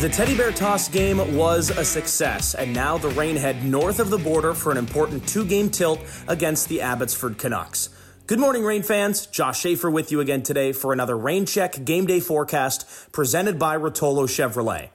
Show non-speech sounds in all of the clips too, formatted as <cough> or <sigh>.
The Teddy Bear Toss game was a success, and now the Reign head north of the border for an important two game tilt against the Abbotsford Canucks. Good morning, Reign fans. Josh Schaefer with you again today for another Reign Check game day forecast presented by Rotolo Chevrolet.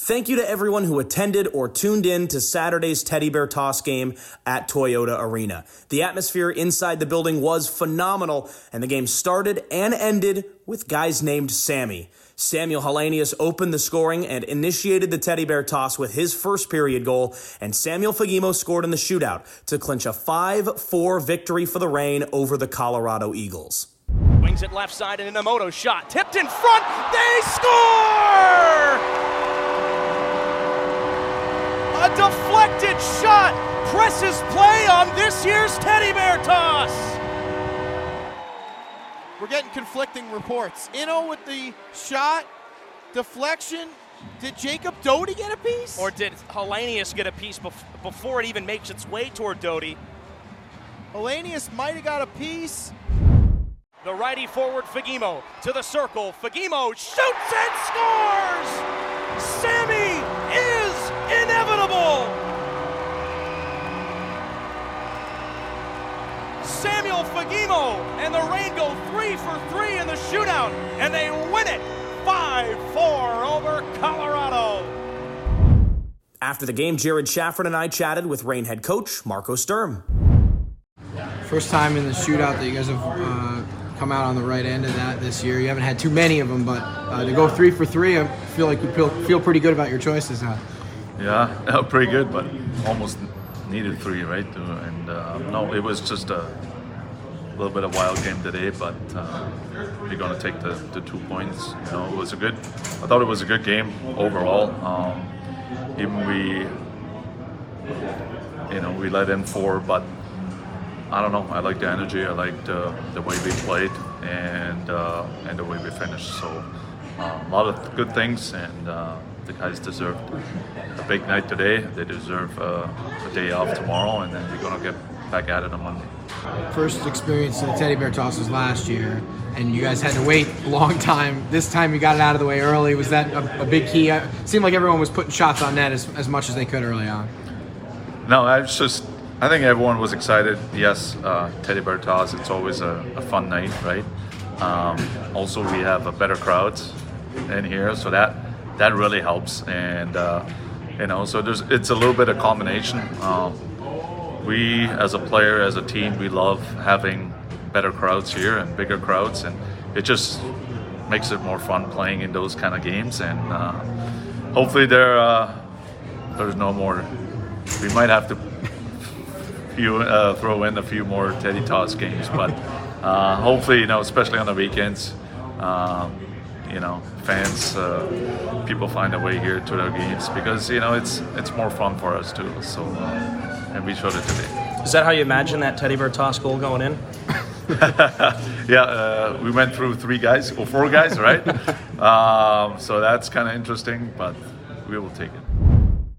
Thank you to everyone who attended or tuned in to Saturday's Teddy Bear Toss game at Toyota Arena. The atmosphere inside the building was phenomenal, and the game started and ended with guys named Sammy. Samuel Helenius opened the scoring and initiated the Teddy Bear toss with his first period goal, and Samuel Fagemo scored in the shootout to clinch a 5 4 victory for the Reign over the Colorado Eagles. Wings it left side and Inamoto shot. Tipped in front. They score! A deflected shot presses play on this year's Teddy Bear toss. We're getting conflicting reports. Inno with the shot, deflection. Did Jacob Doty get a piece? Or did Helenius get a piece bef- before it even makes its way toward Doty? Helenius might have got a piece. The righty forward Fagemo to the circle. Fagemo shoots and scores! Samuel and the Reign go three for three in the shootout, and they win it 5 4 over Colorado. After the game, Jared Shafran and I chatted with Reign head coach Marco Sturm. First time in the shootout that you guys have uh, come out on the right end of that this year. You haven't had too many of them, but uh, to go three for three, I feel like you feel, feel pretty good about your choices now. <laughs> Yeah, pretty good, but almost needed three, right? And uh, no, it was just a little bit of wild game today, but uh, we're going to take the, the two points. You know, it was a good. I thought it was a good game overall. Um, even we, you know, we let in four, but I don't know. I like the energy. I liked uh, the way we played and uh, and the way we finished. So uh, a lot of good things, and uh, the guys deserve a big night today. They deserve uh, a day off tomorrow, and then we're gonna get back at it on Monday. First experience in the teddy bear toss was last year, and you guys had to wait a long time. This time you got it out of the way early. Was that a, a big key? It seemed like everyone was putting shots on net as, as much as they could early on. No, I was just. I think everyone was excited. Yes, uh, teddy bear toss. It's always a, a fun night, right? Um, also, we have a better crowd in here, so that that really helps. And uh, you know, so there's it's a little bit of combination. Um, we, as a player, as a team, we love having better crowds here and bigger crowds, and it just makes it more fun playing in those kind of games. And uh, hopefully, there uh, there's no more. We might have to few, uh, throw in a few more Teddy Toss games, but uh, hopefully, you know, especially on the weekends. Um, you know, fans, uh, people find a way here to their games because you know it's it's more fun for us too. So, uh, and we showed it today. Is that how you imagine that Teddy Bear toss goal going in? <laughs> yeah, uh, we went through three guys or four guys, right? <laughs> um, so that's kind of interesting, but we will take it.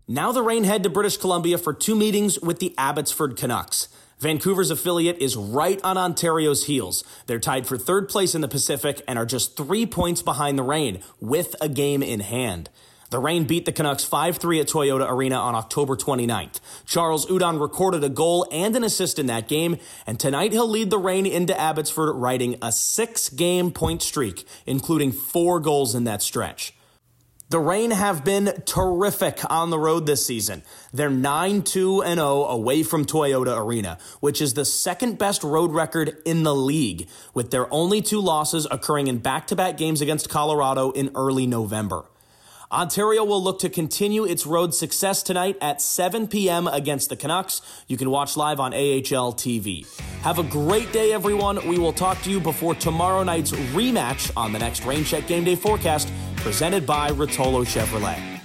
Now the Reign head to British Columbia for two meetings with the Abbotsford Canucks. Vancouver's affiliate is right on Ontario's heels. They're tied for third place in the Pacific and are just three points behind the Reign with a game in hand. The Reign beat the Canucks 5-3 at Toyota Arena on October 29th. Charles Hudon recorded a goal and an assist in that game, and tonight he'll lead the Reign into Abbotsford riding a six-game point streak, including four goals in that stretch. The Reign have been terrific on the road this season. They're 9 2 and 0 away from Toyota Arena, which is the second best road record in the league, with their only two losses occurring in back to back games against Colorado in early November. Ontario will look to continue its road success tonight at 7 p.m. against the Canucks. You can watch live on AHL TV. Have a great day, everyone. We will talk to you before tomorrow night's rematch on the next Reign Check Game Day forecast presented by Rotolo Chevrolet.